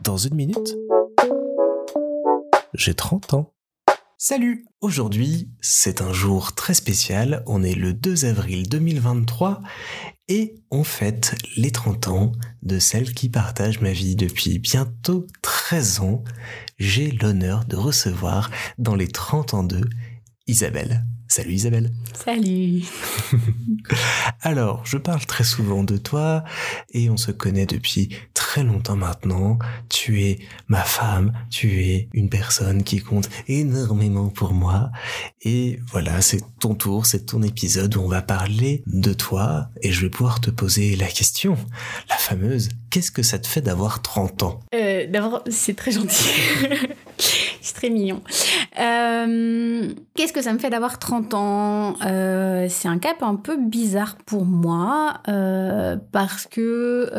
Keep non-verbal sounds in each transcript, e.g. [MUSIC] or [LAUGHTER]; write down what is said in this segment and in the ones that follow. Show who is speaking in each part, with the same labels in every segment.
Speaker 1: Dans une minute, j'ai 30 ans. Salut Aujourd'hui, c'est un jour très spécial, on est le 2 avril 2023 et on fête les 30 ans de celle qui partage ma vie depuis bientôt 13 ans. J'ai l'honneur de recevoir dans les 30 ans d'eux Isabelle. Salut Isabelle.
Speaker 2: Salut. [LAUGHS]
Speaker 1: Alors, je parle très souvent de toi et on se connaît depuis très longtemps maintenant. Tu es ma femme, tu es une personne qui compte énormément pour moi. Et voilà, c'est ton tour, c'est ton épisode où on va parler de toi et je vais pouvoir te poser la question, la fameuse, qu'est-ce que ça te fait d'avoir 30 ans?
Speaker 2: Euh, D'abord, c'est très gentil. [LAUGHS] c'est très mignon. Euh, qu'est-ce que ça me fait d'avoir 30 ans euh, C'est un cap un peu bizarre pour moi euh, parce que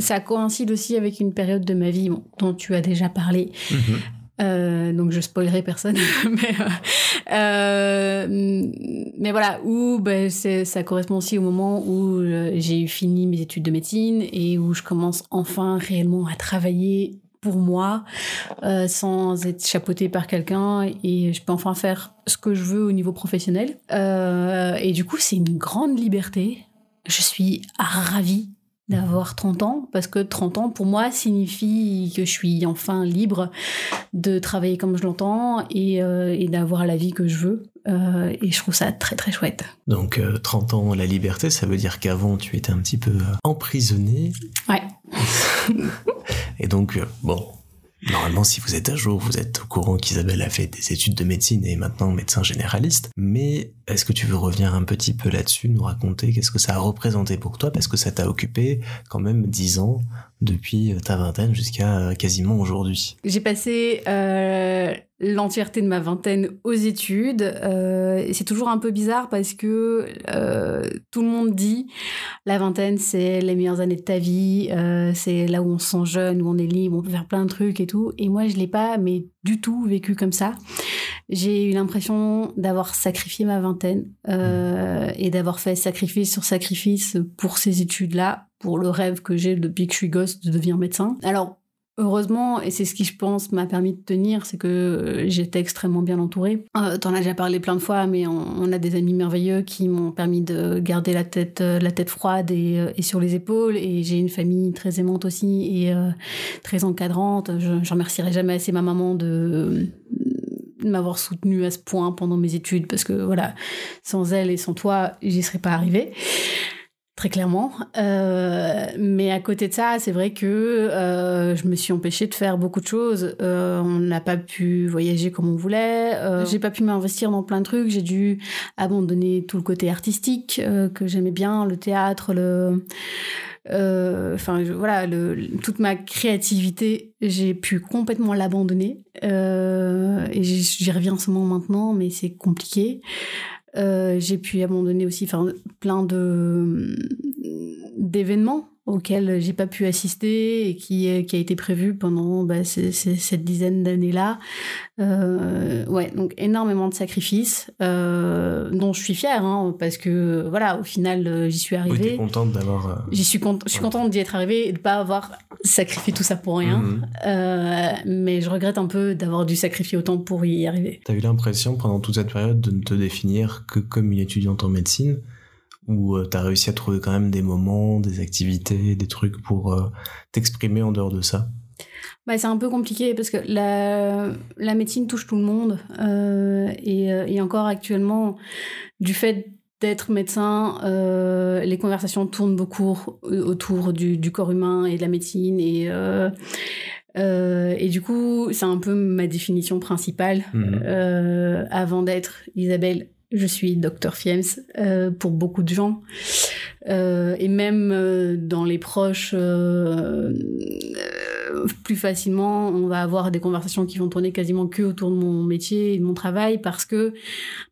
Speaker 2: ça coïncide aussi avec une période de ma vie dont tu as déjà parlé. Mhm. donc je spoilerai personne, [LAUGHS] mais, mais voilà, où ben, ça correspond aussi au moment où j'ai fini mes études de médecine et où je commence enfin réellement à travailler pour moi euh, sans être chapeauté par quelqu'un et je peux enfin faire ce que je veux au niveau professionnel. Euh, et du coup, c'est une grande liberté. Je suis ravie d'avoir 30 ans parce que 30 ans pour moi signifie que je suis enfin libre de travailler comme je l'entends et, euh, et d'avoir la vie que je veux euh, et je trouve ça très très chouette.
Speaker 1: Donc 30 ans la liberté ça veut dire qu'avant tu étais un petit peu emprisonné.
Speaker 2: Ouais. [LAUGHS]
Speaker 1: Et donc, euh, bon, Normalement, si vous êtes à jour, vous êtes au courant qu'Isabelle a fait des études de médecine et est maintenant médecin généraliste. Mais est-ce que tu veux revenir un petit peu là-dessus, nous raconter qu'est-ce que ça a représenté pour toi? Parce que ça t'a occupé quand même dix ans depuis ta vingtaine jusqu'à euh, quasiment aujourd'hui.
Speaker 2: J'ai passé euh, l'entièreté de ma vingtaine aux études. Euh, c'est toujours un peu bizarre parce que euh, tout le monde dit la vingtaine, c'est les meilleures années de ta vie, euh, c'est là où on se sent jeune, où on est libre, on peut faire plein de trucs et tout. Et moi, je l'ai pas, mais du tout vécu comme ça. J'ai eu l'impression d'avoir sacrifié ma vingtaine et d'avoir fait sacrifice sur sacrifice pour ces études-là, pour le rêve que j'ai depuis que je suis gosse de devenir médecin. Alors Heureusement, et c'est ce qui, je pense, m'a permis de tenir, c'est que euh, j'étais extrêmement bien entourée. Euh, T'en as déjà parlé plein de fois, mais on, a des amis merveilleux qui m'ont permis de garder la tête, euh, la tête froide et, euh, et sur les épaules. Et j'ai une famille très aimante aussi et très encadrante. Je, je remercierai jamais assez ma maman de, m'avoir soutenue à ce point pendant mes études, parce que voilà, sans elle et sans toi, j'y serais pas arrivée très clairement. Euh, mais à côté de ça, c'est vrai que euh, je me suis empêchée de faire beaucoup de choses. Euh, on n'a pas pu voyager comme on voulait. J'ai pas pu m'investir dans plein de trucs. J'ai dû abandonner tout le côté artistique que j'aimais bien, le théâtre, le enfin voilà le, toute ma créativité j'ai pu complètement l'abandonner et j'y reviens seulement maintenant mais c'est compliqué j'ai pu abandonner aussi plein de d'événements auquel j'ai pas pu assister et qui, qui a été prévu pendant bah, cette dizaine d'années-là. Euh, ouais, donc énormément de sacrifices euh, dont je suis fière, hein, parce que voilà, au final, euh, j'y suis arrivée.
Speaker 1: Oui, contente d'avoir. Euh,
Speaker 2: j'y suis, je suis contente d'y être arrivée et de pas avoir sacrifié tout ça pour rien. Mhm. Euh, mais je regrette un peu d'avoir dû sacrifier autant pour y arriver.
Speaker 1: T'as eu l'impression pendant toute cette période de ne te définir que comme une étudiante en médecine où euh, tu as réussi à trouver quand même des moments, des activités, des trucs pour euh, t'exprimer en dehors de ça?
Speaker 2: Bah, c'est un peu compliqué parce que la, la médecine touche tout le monde euh, et, euh, et, encore actuellement, du fait d'être médecin, euh, les conversations tournent beaucoup autour du, du, corps humain et de la médecine et euh, et du coup, c'est un peu ma définition principale. Mmh. avant d'être Isabelle je suis docteur Fiems euh, pour beaucoup de gens. Euh, et même euh, dans les proches, plus facilement, on va avoir des conversations qui vont tourner quasiment que autour de mon métier et de mon travail parce que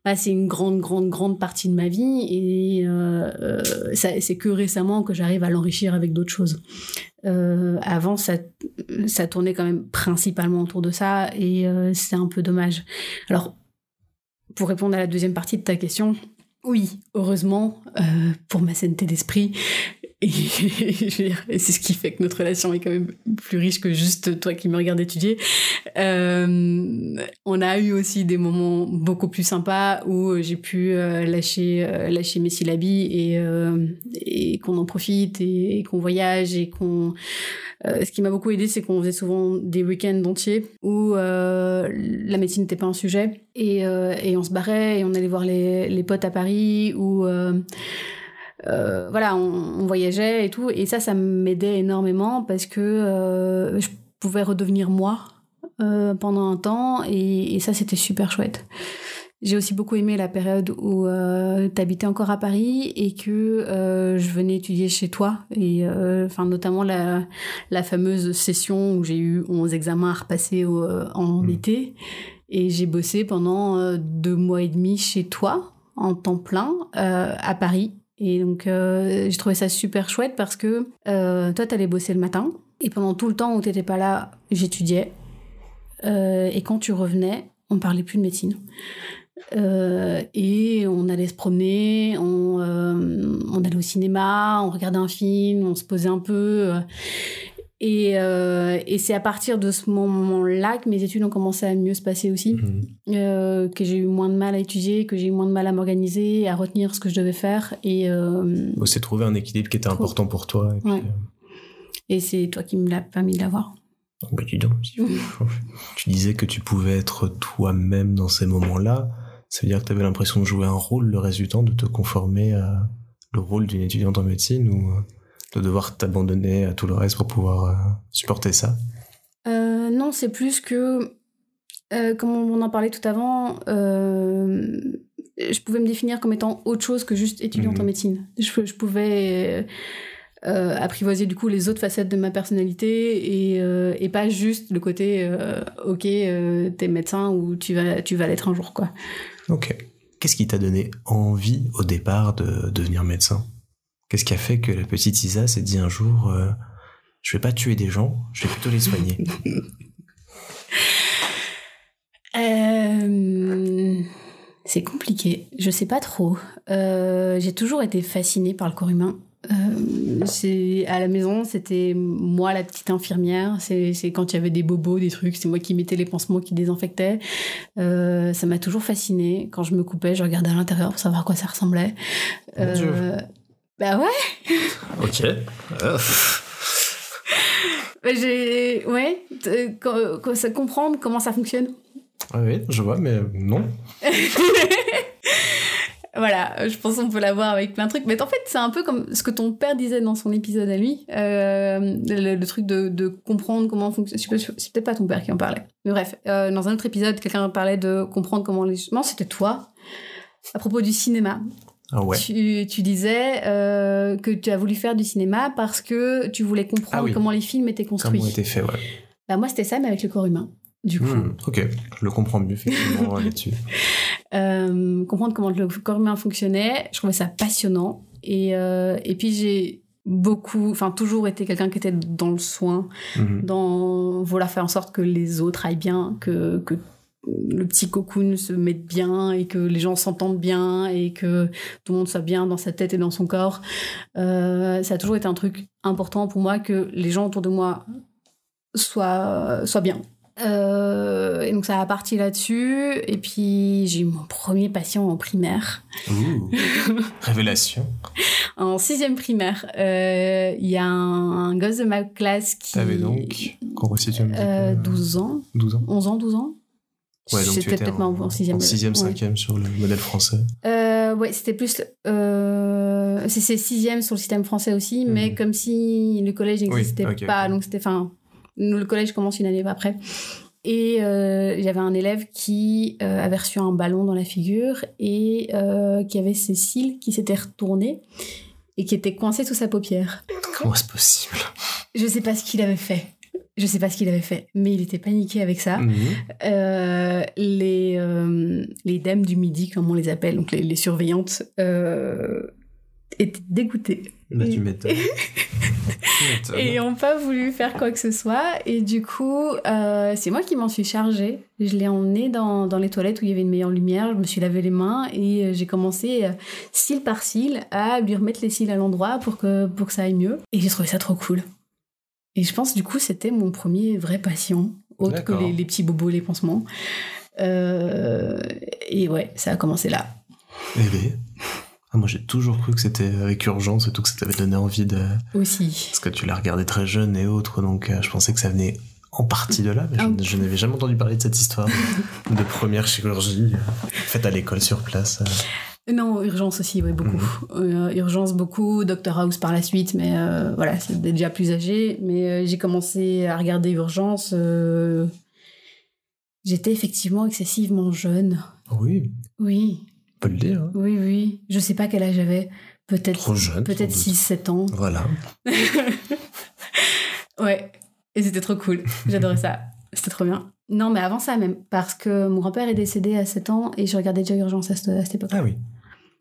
Speaker 2: bah, c'est une grande, grande, grande partie de ma vie et c'est que récemment que j'arrive à l'enrichir avec d'autres choses. avant, ça, ça tournait quand même principalement autour de ça et c'est un peu dommage. Alors, pour répondre à la deuxième partie de ta question, Oui, heureusement, euh, pour ma sainteté d'esprit. [LAUGHS] Et, c'est ce qui fait que notre relation est quand même plus riche que juste toi qui me regardes étudier. Euh, on a eu aussi des moments beaucoup plus sympas où j'ai pu euh, lâcher, lâcher mes syllabies et, et qu'on en profite et, qu'on voyage et qu'on... ce qui m'a beaucoup aidé, c'est qu'on faisait souvent des week-ends entiers où la médecine n'était pas un sujet et, et, on se barrait et on allait voir les, les potes à Paris ou euh, voilà, on, voyageait et tout. Et ça, ça m'aidait énormément parce que euh, je pouvais redevenir moi euh, pendant un temps. Et, ça, c'était super chouette. J'ai aussi beaucoup aimé la période où tu habitais encore à Paris et que je venais étudier chez toi. Et enfin, notamment la, la fameuse session où j'ai eu 11 examens à repasser en mmh. été. Et j'ai bossé pendant deux mois et demi chez toi en temps plein à Paris et donc, euh, j'ai trouvé ça super chouette parce que euh, toi, t'allais bosser le matin. Et pendant tout le temps où t'étais pas là, j'étudiais. Euh, et quand tu revenais, on parlait plus de médecine. et on allait se promener, on, on allait au cinéma, on regardait un film, on se posait un peu. Et, euh, et c'est à partir de ce moment-là que mes études ont commencé à mieux se passer aussi, mhm. euh, que j'ai eu moins de mal à étudier, que j'ai eu moins de mal à m'organiser, à retenir ce que je devais faire. Et euh,
Speaker 1: c'est trouver un équilibre qui était important pour toi.
Speaker 2: Et, ouais. et c'est toi qui me l'as permis d'avoir.
Speaker 1: Bah, dis donc, [LAUGHS] tu disais que tu pouvais être toi-même dans ces moments-là. Ça veut dire que tu avais l'impression de jouer un rôle le reste du temps, de te conformer à le rôle d'une étudiante en médecine ou de devoir t'abandonner à tout le reste pour pouvoir euh, supporter ça?
Speaker 2: Euh, Non, c'est plus que, euh, comme on en parlait tout avant, je pouvais me définir comme étant autre chose que juste étudiante en mhm. médecine. Je, je pouvais apprivoiser du coup les autres facettes de ma personnalité et, et pas juste le côté ok t'es médecin ou tu vas tu vas l'être un jour quoi.
Speaker 1: Ok. Qu'est-ce qui t'a donné envie au départ de devenir médecin? Qu'est-ce qui a fait que la petite Isa s'est dit un jour, euh, je vais pas tuer des gens, je vais plutôt les soigner [LAUGHS]
Speaker 2: euh, C'est compliqué, je sais pas trop. Euh, j'ai toujours été fascinée par le corps humain. c'est à la maison, c'était moi la petite infirmière. C'est quand il y avait des bobos, des trucs, c'est moi qui mettais les pansements, qui désinfectais. ça m'a toujours fascinée. Quand je me coupais, je regardais à l'intérieur pour savoir à quoi ça ressemblait. Bah ouais.
Speaker 1: ok.
Speaker 2: j'ai ouais, comprendre comment ça fonctionne.
Speaker 1: Ah oui, je vois, mais non. [LAUGHS]
Speaker 2: voilà, je pense qu'on peut l'avoir avec plein de trucs. Mais en fait, c'est un peu comme ce que ton père disait dans son épisode à lui, euh, le, truc de, de, comprendre comment fonctionne. C'est peut-être pas ton père qui en parlait. Mais bref, euh, dans un autre épisode, quelqu'un parlait de comprendre comment les. Non, c'était toi. À propos du cinéma.
Speaker 1: Ah
Speaker 2: tu, tu, disais euh, que tu as voulu faire du cinéma parce que tu voulais comprendre ah comment les films étaient construits.
Speaker 1: Comment étaient faits, ouais.
Speaker 2: Bah, moi, c'était ça, mais avec le corps humain. Du coup. Hmm,
Speaker 1: ok, je le comprends mieux, effectivement, [LAUGHS] là-dessus.
Speaker 2: Euh, comprendre comment le corps humain fonctionnait, je trouvais ça passionnant. Et, euh, et puis, j'ai beaucoup, enfin, toujours été quelqu'un qui était dans le soin, mhm. dans vouloir faire en sorte que les autres aillent bien, que, que le petit cocoon se mette bien et que les gens s'entendent bien et que tout le monde soit bien dans sa tête et dans son corps. Euh, ça a toujours été un truc important pour moi que les gens autour de moi soient, soient bien. Euh, et donc ça a parti là-dessus. Et puis j'ai eu mon premier patient en primaire. [LAUGHS]
Speaker 1: révélation.
Speaker 2: en sixième primaire, euh, il y a un, gosse de ma classe qui...
Speaker 1: avait donc,
Speaker 2: 12 ans.
Speaker 1: 12 ans.
Speaker 2: 11 ans, 12 ans.
Speaker 1: Ouais, donc c'était peut-être en, en sixième. En sixième, cinquième sur le modèle français.
Speaker 2: Euh, ouais, c'était plus. Euh, c'est sixième sur le système français aussi, mais mhm. comme si le collège n'existait pas. Donc c'était. Enfin, le collège commence une année après. Et euh, j'avais un élève qui euh, avait reçu un ballon dans la figure et euh, qui avait ses cils qui s'étaient retournés et qui était coincé sous sa paupière.
Speaker 1: Comment c'est possible?
Speaker 2: Je sais pas ce qu'il avait fait. Je sais pas ce qu'il avait fait, mais il était paniqué avec ça. Mhm. Euh, les, euh, les dames du midi, comme on les appelle, donc les, surveillantes, euh, étaient dégoûtées.
Speaker 1: Bah, [LAUGHS] tu m'étonnes.
Speaker 2: et n'ont pas voulu faire quoi que ce soit. Et du coup, euh, c'est moi qui m'en suis chargée. Je l'ai emmené dans, dans, les toilettes où il y avait une meilleure lumière. Je me suis lavé les mains et j'ai commencé, euh, cil par cil, à lui remettre les cils à l'endroit pour que, pour que ça aille mieux. Et j'ai trouvé ça trop cool. Et je pense, du coup, c'était mon premier vrai patient, autre que les, les, petits bobos, les pansements. et ouais, ça a commencé là.
Speaker 1: Eh bien. Ah, moi, j'ai toujours cru que c'était avec urgence et tout, que ça t'avait donné envie de.
Speaker 2: Aussi.
Speaker 1: Parce que tu l'as regardé très jeune et autres, donc euh, je pensais que ça venait en partie de là, mais je, ah. n'avais jamais entendu parler de cette histoire de, première chirurgie euh, faite à l'école sur place.
Speaker 2: Euh. Non, urgence aussi, oui, beaucoup. Mhm. urgence beaucoup, Doctor House par la suite, mais voilà, c'est déjà plus âgé. Mais j'ai commencé à regarder urgence. J'étais effectivement excessivement jeune.
Speaker 1: Oui.
Speaker 2: Oui
Speaker 1: peut le dire.
Speaker 2: Hein. Oui, oui. Je sais pas quel âge j'avais. Peut-être. Peut-être 6-7 ans.
Speaker 1: Voilà. [LAUGHS]
Speaker 2: ouais. Et c'était trop cool. J'adorais ça. C'était trop bien. Non, mais avant ça même. Parce que mon grand-père est décédé à 7 ans et je regardais déjà Urgence à cette, époque.
Speaker 1: Ah oui.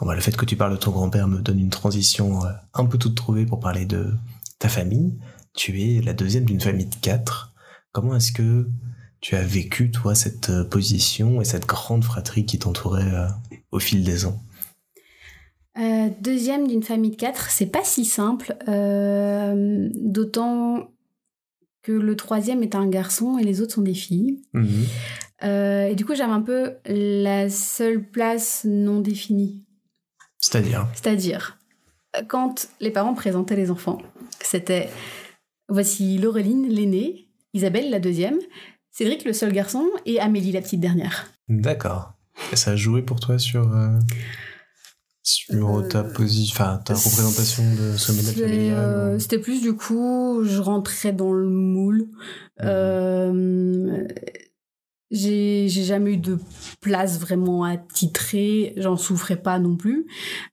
Speaker 1: Bon, bah, le fait que tu parles de ton grand-père me donne une transition euh, un peu toute trouvée pour parler de ta famille. Tu es la deuxième d'une famille de quatre. Comment est-ce que tu as vécu, toi, cette euh, position et cette grande fratrie qui t'entourait euh, au fil des ans?
Speaker 2: Euh, Deuxième d'une famille de quatre, c'est pas si simple, d'autant que le troisième est un garçon et les autres sont des filles. Mhm. et du coup, j'avais un peu la seule place non définie.
Speaker 1: C'est-à-dire
Speaker 2: C'est-à-dire, quand les parents présentaient les enfants, c'était voici Laureline, l'aînée, Isabelle, la deuxième, Cédric, le seul garçon, et Amélie, la petite dernière.
Speaker 1: D'accord. Et ça a joué pour toi sur, euh, sur euh, ta, enfin, ta représentation de ce modèle familial
Speaker 2: euh, C'était plus du coup, je rentrais dans le moule. Mmh. J'ai jamais eu de place vraiment attitrée, j'en souffrais pas non plus,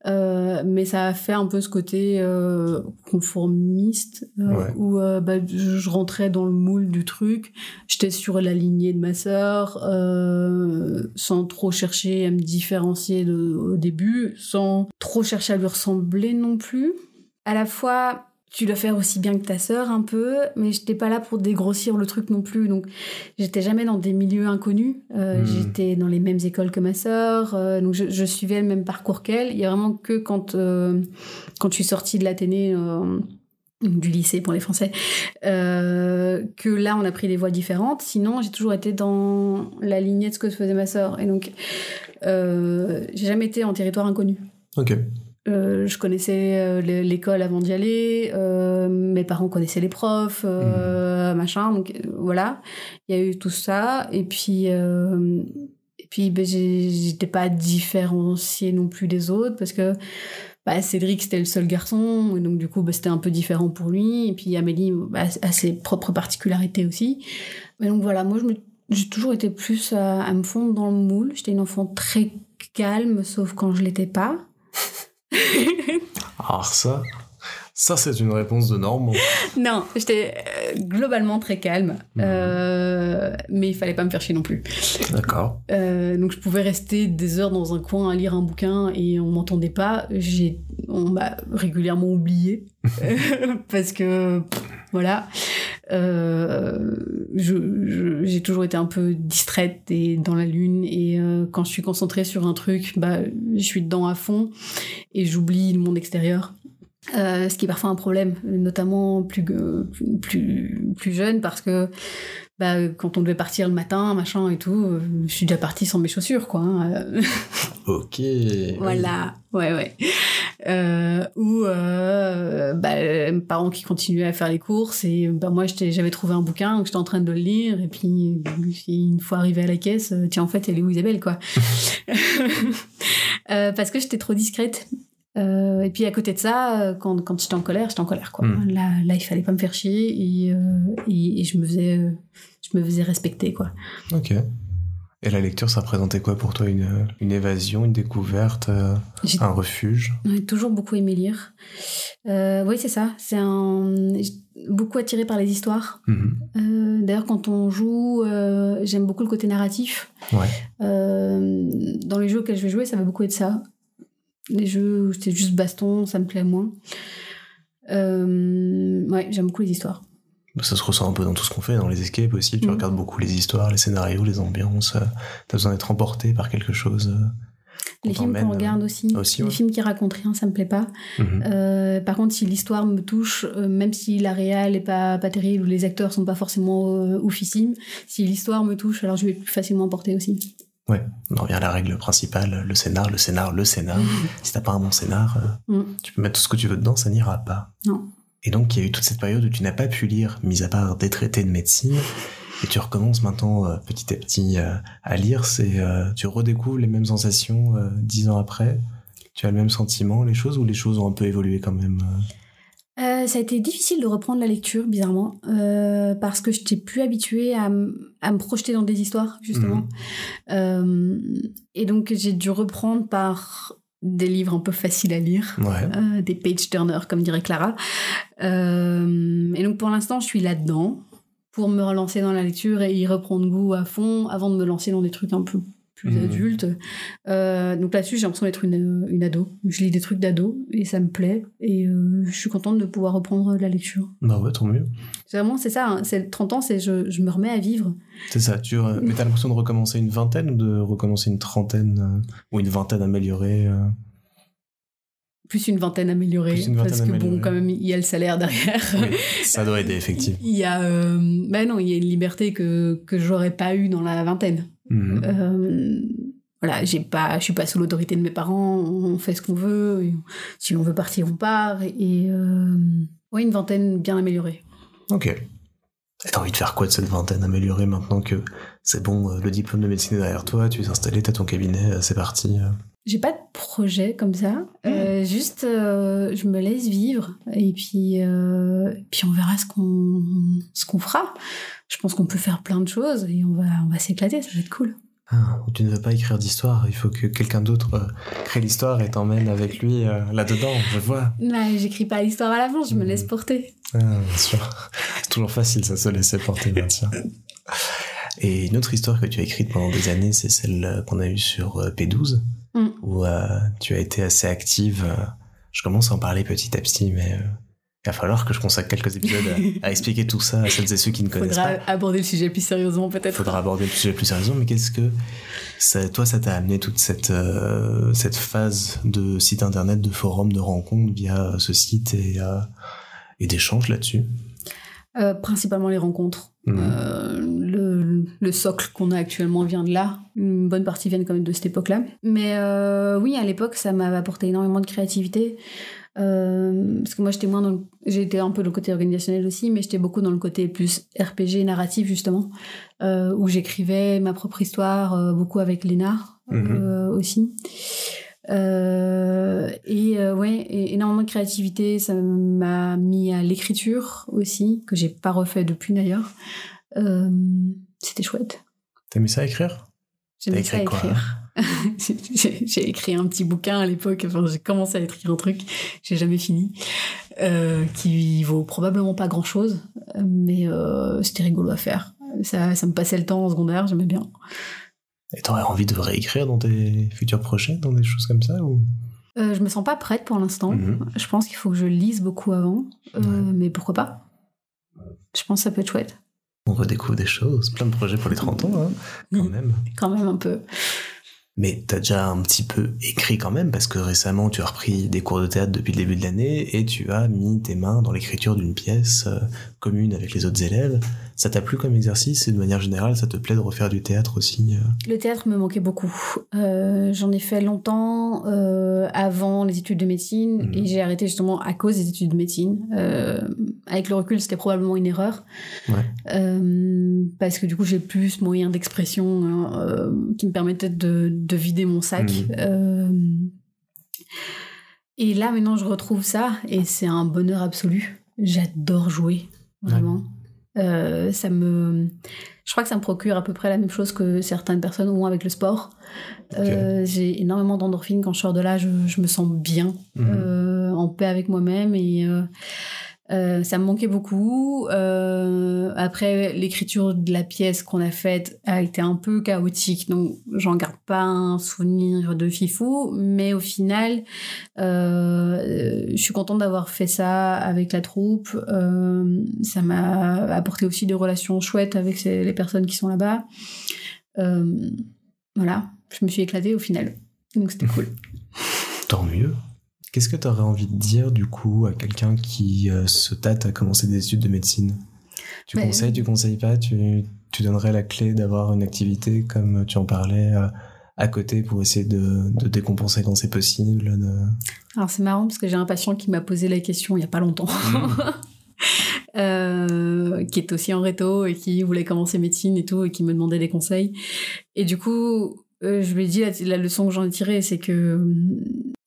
Speaker 2: euh, mais ça a fait un peu ce côté euh, conformiste euh, où euh, bah, je rentrais dans le moule du truc, j'étais sur la lignée de ma sœur, euh, sans trop chercher à me différencier de, au début, sans trop chercher à lui ressembler non plus. À la fois, tu dois faire aussi bien que ta sœur un peu, mais j'étais pas là pour dégrossir le truc non plus. Donc j'étais jamais dans des milieux inconnus. Euh, hmm. J'étais dans les mêmes écoles que ma sœur, euh, donc je, je, suivais le même parcours qu'elle. Il y a vraiment que quand euh, quand je suis sortie de l'Athénée du lycée pour les Français, euh, que là on a pris des voies différentes. Sinon, j'ai toujours été dans la lignée de ce que faisait ma sœur, et donc euh, j'ai jamais été en territoire inconnu.
Speaker 1: Ok.
Speaker 2: Euh, je connaissais euh, l'école avant d'y aller, euh, mes parents connaissaient les profs, mmh. machin, donc voilà, il y a eu tout ça, et puis et puis ben, j'étais pas différenciée non plus des autres parce que bah, Cédric c'était le seul garçon, et donc du coup bah, c'était un peu différent pour lui, et puis Amélie bah, a ses propres particularités aussi, mais donc voilà, moi j'ai toujours été plus à, à me fondre dans le moule, j'étais une enfant très calme, sauf quand je l'étais pas.
Speaker 1: Alors [LAUGHS] ça, ça c'est une réponse de norme.
Speaker 2: non, j'étais euh, globalement très calme, mhm. euh, mais il fallait pas me faire chier non plus.
Speaker 1: D'accord.
Speaker 2: Euh, donc je pouvais rester des heures dans un coin à lire un bouquin et on m'entendait pas. J'ai, on m'a régulièrement oublié [LAUGHS] [LAUGHS] parce que voilà. Euh, j'ai toujours été un peu distraite et dans la lune et euh, quand je suis concentrée sur un truc, bah, je suis dedans à fond et j'oublie le monde extérieur. Euh, ce qui est parfois un problème, notamment plus, plus, plus jeune, parce que bah, quand on devait partir le matin, machin et tout, je suis déjà partie sans mes chaussures, quoi. Hein.
Speaker 1: ok. [LAUGHS]
Speaker 2: Voilà, ouais, ouais euh, ou euh, bah, mes parents qui continuaient à faire les courses et bah, moi j'avais trouvé un bouquin donc j'étais en train de le lire et puis une fois arrivé à la caisse euh, tiens en fait elle est où Isabelle quoi? [LAUGHS] Euh, parce que j'étais trop discrète euh, et puis à côté de ça, quand, quand j'étais en colère, j'étais en colère quoi. Hmm. Là, là, il fallait pas me faire chier et, et, et, je me faisais, je me faisais respecter quoi.
Speaker 1: Ok. Et la lecture, ça représentait quoi pour toi? Une, une évasion, une découverte, euh, un refuge?
Speaker 2: J'ai toujours beaucoup aimé lire. Euh, oui, c'est ça. C'est un beaucoup attiré par les histoires. Mhm. Euh, d'ailleurs, quand on joue, j'aime beaucoup le côté narratif.
Speaker 1: Ouais.
Speaker 2: dans les jeux auxquels je vais jouer, ça va beaucoup être ça. Les jeux où c'est juste baston, ça me plaît moins. ouais, j'aime beaucoup les histoires.
Speaker 1: Bah, ça se ressent un peu dans tout ce qu'on fait, dans les escapes aussi. Tu mm. regardes beaucoup les histoires, les scénarios, les ambiances. T'as besoin d'être emporté par quelque chose.
Speaker 2: Les films qu'on regarde aussi. les films qui racontent rien, ça me plaît pas. Mhm. Euh, par contre, si l'histoire me touche, euh, même si la réal est pas, pas terrible ou les acteurs sont pas forcément euh, oufissimes, si l'histoire me touche, alors je vais plus facilement emporter aussi.
Speaker 1: Ouais, on revient à la règle principale, le scénar, le scénar, le scénar. [LAUGHS] si t'as pas un bon scénar, mm. tu peux mettre tout ce que tu veux dedans, ça n'ira pas.
Speaker 2: Non.
Speaker 1: Et donc, il y a eu toute cette période où tu n'as pas pu lire, mis à part des traités de médecine, et tu recommences maintenant euh, petit à petit euh, à lire, c'est euh, tu redécouvres les mêmes sensations dix ans après. Tu as le même sentiment, les choses ou les choses ont un peu évolué quand même
Speaker 2: ça a été difficile de reprendre la lecture, bizarrement, parce que je n'étais plus habituée à, me projeter dans des histoires, justement. Mhm. et donc, j'ai dû reprendre par des livres un peu faciles à lire, des page turners, comme dirait Clara. et donc, pour l'instant, je suis là-dedans pour me relancer dans la lecture et y reprendre goût à fond avant de me lancer dans des trucs un peu plus mmh. adultes. Euh, donc là-dessus, j'ai l'impression d'être une, une, ado. Je lis des trucs d'ado et ça me plaît. Et euh, je suis contente de pouvoir reprendre la lecture.
Speaker 1: Bah ouais, tant mieux.
Speaker 2: Vraiment, c'est ça. Hein. c'est 30 ans, c'est je, je, me remets à vivre.
Speaker 1: C'est ça. Tu, mais t'as l'impression de recommencer une vingtaine ou de recommencer une trentaine euh, ou une vingtaine améliorée
Speaker 2: plus une vingtaine améliorée parce que bon quand même il y a le salaire derrière [LAUGHS]
Speaker 1: ça doit aider effectivement
Speaker 2: il y a euh, ben non il y a une liberté que que j'aurais pas eu dans la vingtaine mhm. euh, voilà j'ai pas je suis pas sous l'autorité de mes parents on fait ce qu'on veut si on veut partir on part et euh, oui une vingtaine bien améliorée
Speaker 1: ok et t'as envie de faire quoi de cette vingtaine améliorée maintenant que c'est bon, le diplôme de médecine est derrière toi, tu es installé, t'as ton cabinet, c'est parti
Speaker 2: j'ai pas de projet comme ça. Euh, juste, euh, je me laisse vivre et puis, euh, puis on verra ce qu'on ce qu'on fera. Je pense qu'on peut faire plein de choses et on va on va s'éclater. Ça va être cool.
Speaker 1: Ah, tu ne veux pas écrire d'histoire, il faut que quelqu'un d'autre crée l'histoire et t'emmène avec lui là-dedans, je vois.
Speaker 2: Non, j'écris pas l'histoire à l'avance, je me laisse hmm. porter.
Speaker 1: Ah, bien sûr. [LAUGHS] C'est toujours facile, ça se laisser porter, bien sûr. [LAUGHS] Et une autre histoire que tu as écrite pendant des années, c'est celle qu'on a eue sur P12, Mm. où euh, tu as été assez active. Euh, je commence à en parler petit à petit, mais euh, il va falloir que je consacre quelques épisodes à, expliquer tout ça à celles et ceux qui ne connaissent
Speaker 2: pas. Faudra aborder le sujet plus sérieusement peut-être.
Speaker 1: Faudra aborder le sujet plus sérieusement, mais qu'est-ce que ça, toi ça t'a amené toute cette cette phase de site internet, de forum, de rencontres via ce site et et d'échanges là-dessus?
Speaker 2: Principalement les rencontres. Mmh. le le socle qu'on a actuellement vient de là. Une bonne partie vient quand même de cette époque-là. Mais euh, oui, à l'époque, ça m'a apporté énormément de créativité. Euh, parce que moi, j'étais moins dans j'ai été un peu dans le côté organisationnel aussi, mais j'étais beaucoup dans le côté plus RPG narratif justement, euh, où j'écrivais ma propre histoire, beaucoup avec Lénard mhm. aussi. et ouais, énormément de créativité, ça m'a mis à l'écriture aussi, que j'ai pas refait depuis d'ailleurs. C'était chouette.
Speaker 1: T'aimais ça écrire?
Speaker 2: J'aimais ça écrire. [LAUGHS] j'ai écrit un petit bouquin à l'époque, enfin, j'ai commencé à écrire un truc, j'ai jamais fini, euh, qui vaut probablement pas grand chose, mais euh, c'était rigolo à faire. Ça, ça me passait le temps en secondaire, j'aimais bien.
Speaker 1: Et t'aurais envie de réécrire dans tes futurs projets, dans des choses comme ça ou?
Speaker 2: Euh, Je me sens pas prête pour l'instant. Mhm. Je pense qu'il faut que je lise beaucoup avant, euh, mais pourquoi pas? Je pense que ça peut être chouette
Speaker 1: on redécouvre des choses, plein de projets pour les 30 ans, hein, quand même.
Speaker 2: Quand même un peu.
Speaker 1: Mais t'as déjà un petit peu écrit quand même, parce que récemment tu as repris des cours de théâtre depuis le début de l'année et tu as mis tes mains dans l'écriture d'une pièce euh, commune avec les autres élèves. Ça t'a plu comme exercice et de manière générale, ça te plaît de refaire du théâtre aussi euh?
Speaker 2: Le théâtre me manquait beaucoup. Euh, J'en ai fait longtemps euh, avant les études de médecine mhm. et j'ai arrêté justement à cause des études de médecine. Euh, avec le recul, c'était probablement une erreur. Ouais. Parce que du coup, j'ai plus moyen d'expression hein, qui me permettait de, de, vider mon sac. Mhm. et là, maintenant, je retrouve ça et c'est un bonheur absolu. J'adore jouer, vraiment. Euh, ça me, je crois que ça me procure à peu près la même chose que certaines personnes ont avec le sport. Euh, j'ai énormément d'endorphines quand je sors de là, je, je me sens bien, mhm. euh, en paix avec moi-même et Euh, ça me manquait beaucoup. Euh, après, l'écriture de la pièce qu'on a faite a été un peu chaotique, donc j'en garde pas un souvenir de fifou. Mais au final, euh, je suis contente d'avoir fait ça avec la troupe. Ça m'a apporté aussi des relations chouettes avec les personnes qui sont là-bas. Voilà, je me suis éclatée au final, donc c'était cool.
Speaker 1: Tant mieux. Qu'est-ce que tu aurais envie de dire du coup à quelqu'un qui euh, se tâte à commencer des études de médecine? Tu
Speaker 2: Bah,
Speaker 1: conseilles, tu conseilles pas? Tu, tu donnerais la clé d'avoir une activité comme tu en parlais euh, à côté pour essayer de, de décompenser quand c'est possible de...
Speaker 2: Alors c'est marrant parce que j'ai un patient qui m'a posé la question il y a pas longtemps. [LAUGHS] Euh, qui est aussi en réto et qui voulait commencer médecine et tout et qui me demandait des conseils. Et du coup, euh, je lui ai dit la, la leçon que j'en ai tirée, c'est que euh,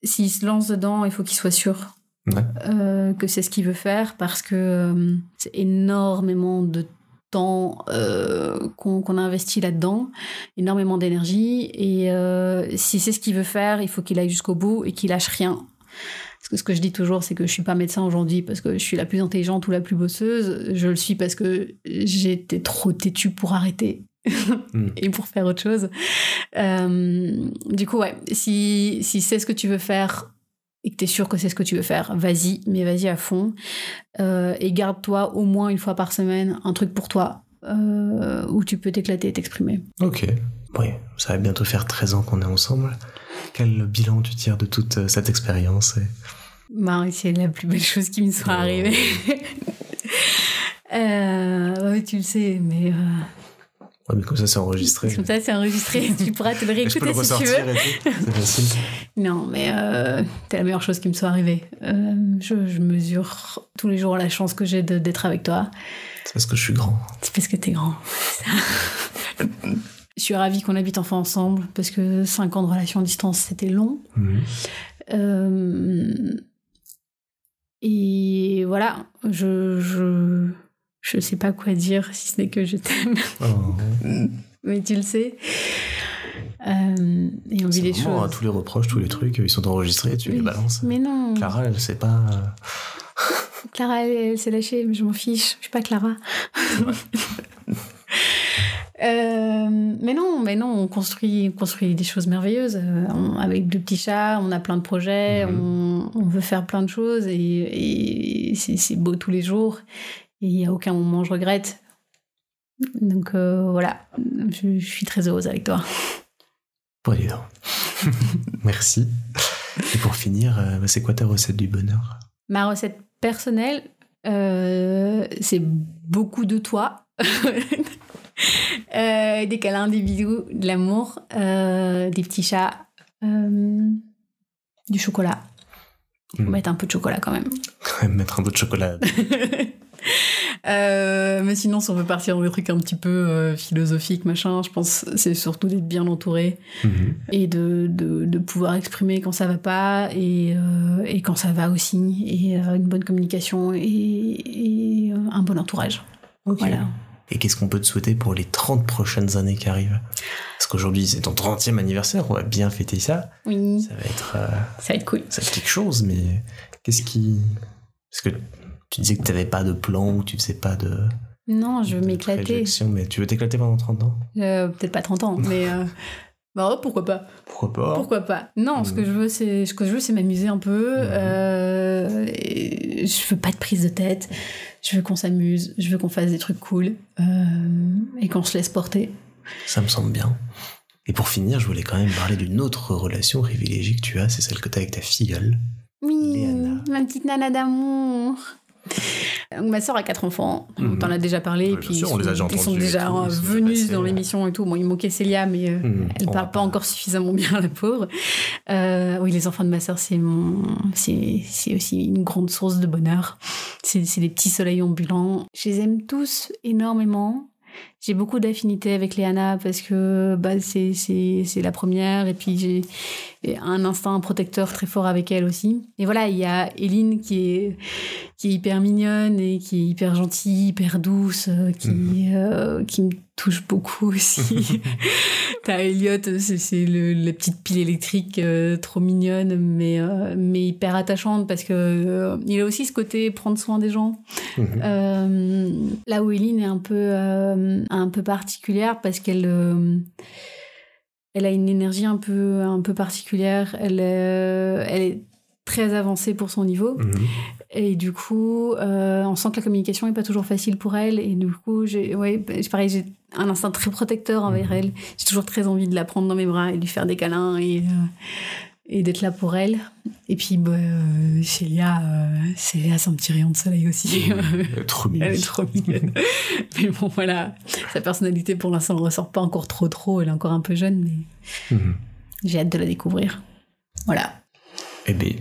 Speaker 2: s'il se lance dedans, il faut qu'il soit sûr
Speaker 1: Ouais.
Speaker 2: euh, que c'est ce qu'il veut faire parce que c'est énormément de temps qu'on a investi là-dedans, énormément d'énergie et si c'est ce qu'il veut faire, il faut qu'il aille jusqu'au bout et qu'il lâche rien. Parce que ce que je dis toujours, c'est que je suis pas médecin aujourd'hui parce que je suis la plus intelligente ou la plus bosseuse. Je le suis parce que j'étais trop têtue pour arrêter. [LAUGHS] et pour faire autre chose. Euh, du coup, ouais, si, si c'est ce que tu veux faire et que tu es sûr que c'est ce que tu veux faire, vas-y, mais vas-y à fond. Euh, et garde-toi au moins une fois par semaine un truc pour toi euh, où tu peux t'éclater et t'exprimer.
Speaker 1: Ok. Oui, ça va bientôt faire 13 ans qu'on est ensemble. Quel bilan tu tires de toute cette expérience et-
Speaker 2: Bah, c'est la plus belle chose qui me soit
Speaker 1: Oh.
Speaker 2: arrivée. [LAUGHS] oui, tu le sais, mais
Speaker 1: Ouais, mais comme ça, c'est enregistré.
Speaker 2: comme ça, c'est enregistré. [LAUGHS] tu pourras te le réécouter si tu veux.
Speaker 1: C'est facile. [LAUGHS]
Speaker 2: Non, mais euh, c'est la meilleure chose qui me soit arrivée. Euh, je, je mesure tous les jours la chance que j'ai d'être avec toi.
Speaker 1: C'est parce que je suis grand.
Speaker 2: C'est parce que t'es grand. [LAUGHS] ça. je suis ravie qu'on habite enfin ensemble parce que 5 ans de relation à distance, c'était long.
Speaker 1: Mhm.
Speaker 2: Euh, et voilà, je, je, je sais pas quoi dire si ce n'est que je t'aime,
Speaker 1: Oh. [LAUGHS]
Speaker 2: mais tu le sais. Euh, et on vit les choses.
Speaker 1: hein, tous les reproches, tous les trucs, ils sont enregistrés, tu les balances.
Speaker 2: Mais non,
Speaker 1: Clara, elle sait pas. euh, [LAUGHS]
Speaker 2: Clara, elle, elle s'est lâchée, mais je m'en fiche. Je suis pas Clara. [LAUGHS] Euh, mais non, mais non, on construit, on construit des choses merveilleuses. Euh, on- avec le petit chat, on a plein de projets,
Speaker 1: Mhm.
Speaker 2: on, on veut faire plein de choses et, c'est beau tous les jours. Et il n'y a aucun moment je regrette. Donc euh, voilà, je, je suis très heureuse avec toi.
Speaker 1: Bon, dis donc. [LAUGHS] Merci. Et pour finir, euh, bah, c'est quoi ta recette du bonheur?
Speaker 2: Ma recette personnelle, euh, c'est beaucoup de toi. [LAUGHS] Euh, des câlins, des bisous, de l'amour, euh, des petits chats, euh, du chocolat. Faut
Speaker 1: Mm.
Speaker 2: mettre un peu de chocolat quand même.
Speaker 1: Quand [LAUGHS] même mettre un peu de chocolat.
Speaker 2: Euh, mais sinon, si on veut partir dans des trucs un petit peu euh, philosophiques, machin, je pense que c'est surtout d'être bien entouré
Speaker 1: Mhm.
Speaker 2: et de, de, de pouvoir exprimer quand ça va pas et, euh, et quand ça va aussi, et euh, une bonne communication et, et, euh, un bon entourage. Voilà.
Speaker 1: Et qu'est-ce qu'on peut te souhaiter pour les 30 prochaines années qui arrivent? Parce qu'aujourd'hui, c'est ton 30e anniversaire, on va bien fêter ça.
Speaker 2: Oui,
Speaker 1: Ça va être, euh,
Speaker 2: ça va être cool.
Speaker 1: ça va être quelque chose, mais qu'est-ce qui. Parce que tu disais que tu n'avais pas de plan ou tu faisais pas de.
Speaker 2: Non, je veux m'éclater.
Speaker 1: Mais tu veux t'éclater pendant 30 ans?
Speaker 2: Euh, Peut-être pas 30 ans, [LAUGHS] mais euh, bah ouais, pourquoi pas
Speaker 1: Pourquoi pas?
Speaker 2: Pourquoi pas Non, ce que
Speaker 1: Mhm.
Speaker 2: je veux, c'est ce que je veux, c'est m'amuser un peu.
Speaker 1: Mhm.
Speaker 2: euh, et je veux pas de prise de tête. Je veux qu'on s'amuse. Je veux qu'on fasse des trucs cool euh, et qu'on se laisse porter.
Speaker 1: Ça me semble bien. Et pour finir, je voulais quand même parler d'une autre relation privilégiée que tu as, c'est celle que tu as avec ta filleule.
Speaker 2: Oui,
Speaker 1: Léana.
Speaker 2: ma petite nana d'amour. Donc, ma soeur a quatre enfants, on
Speaker 1: Mhm.
Speaker 2: t'en a déjà parlé, et puis
Speaker 1: sûr,
Speaker 2: ils
Speaker 1: on les a
Speaker 2: sont,
Speaker 1: déjà
Speaker 2: ils sont déjà
Speaker 1: tout, ils sont déjà
Speaker 2: venus dans l'émission et tout. Bon, il manquait Célia, mais euh,
Speaker 1: Mhm.
Speaker 2: elle
Speaker 1: On
Speaker 2: parle pas encore suffisamment bien, la pauvre. Euh, oui, les enfants de ma soeur, c'est mon, c'est, aussi une grande source de bonheur. C'est, des petits soleils ambulants. Je les aime tous énormément. J'ai beaucoup d'affinités avec Léana parce que bah, c'est la première et puis j'ai, un instinct protecteur très fort avec elle aussi. Et voilà, il y a Eline qui est, qui est hyper mignonne et qui est hyper gentille, hyper douce, euh, qui, mhm. qui me touche beaucoup aussi. [LAUGHS] T'as Elliot, c'est la petite pile électrique trop mignonne, mais, mais hyper attachante parce que il a aussi ce côté prendre soin des gens. Mhm. là où Eline est un peu, un peu particulière parce qu'elle elle a une énergie un peu, un peu particulière. Elle, euh, elle est très avancée pour son niveau. Mhm. Et du coup, euh, on sent que la communication n'est pas toujours facile pour elle. Et du coup, j'ai, ouais, pareil, j'ai un instinct très protecteur envers mhm. elle. J'ai toujours très envie de la prendre dans mes bras et de lui faire des câlins. Et, euh, et d'être là pour elle. Et puis, bah, euh, Célia, euh, Célia, c'est un petit rayon de soleil aussi.
Speaker 1: Elle est trop mignonne. [LAUGHS]
Speaker 2: Elle est trop mignonne. mais bon, voilà, sa personnalité pour l'instant ne ressort pas encore trop trop. Elle est encore un peu jeune, mais mhm. j'ai hâte de la découvrir. Voilà.
Speaker 1: Eh bien,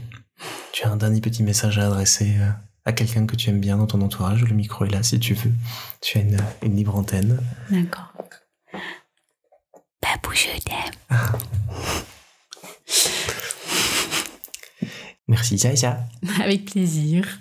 Speaker 1: tu as un dernier petit message à adresser euh, à quelqu'un que tu aimes bien dans ton entourage. Le micro est là si tu veux. Tu as une, une libre antenne.
Speaker 2: D'accord. Babou, je t'aime.
Speaker 1: Merci, Jaja.
Speaker 2: Avec plaisir.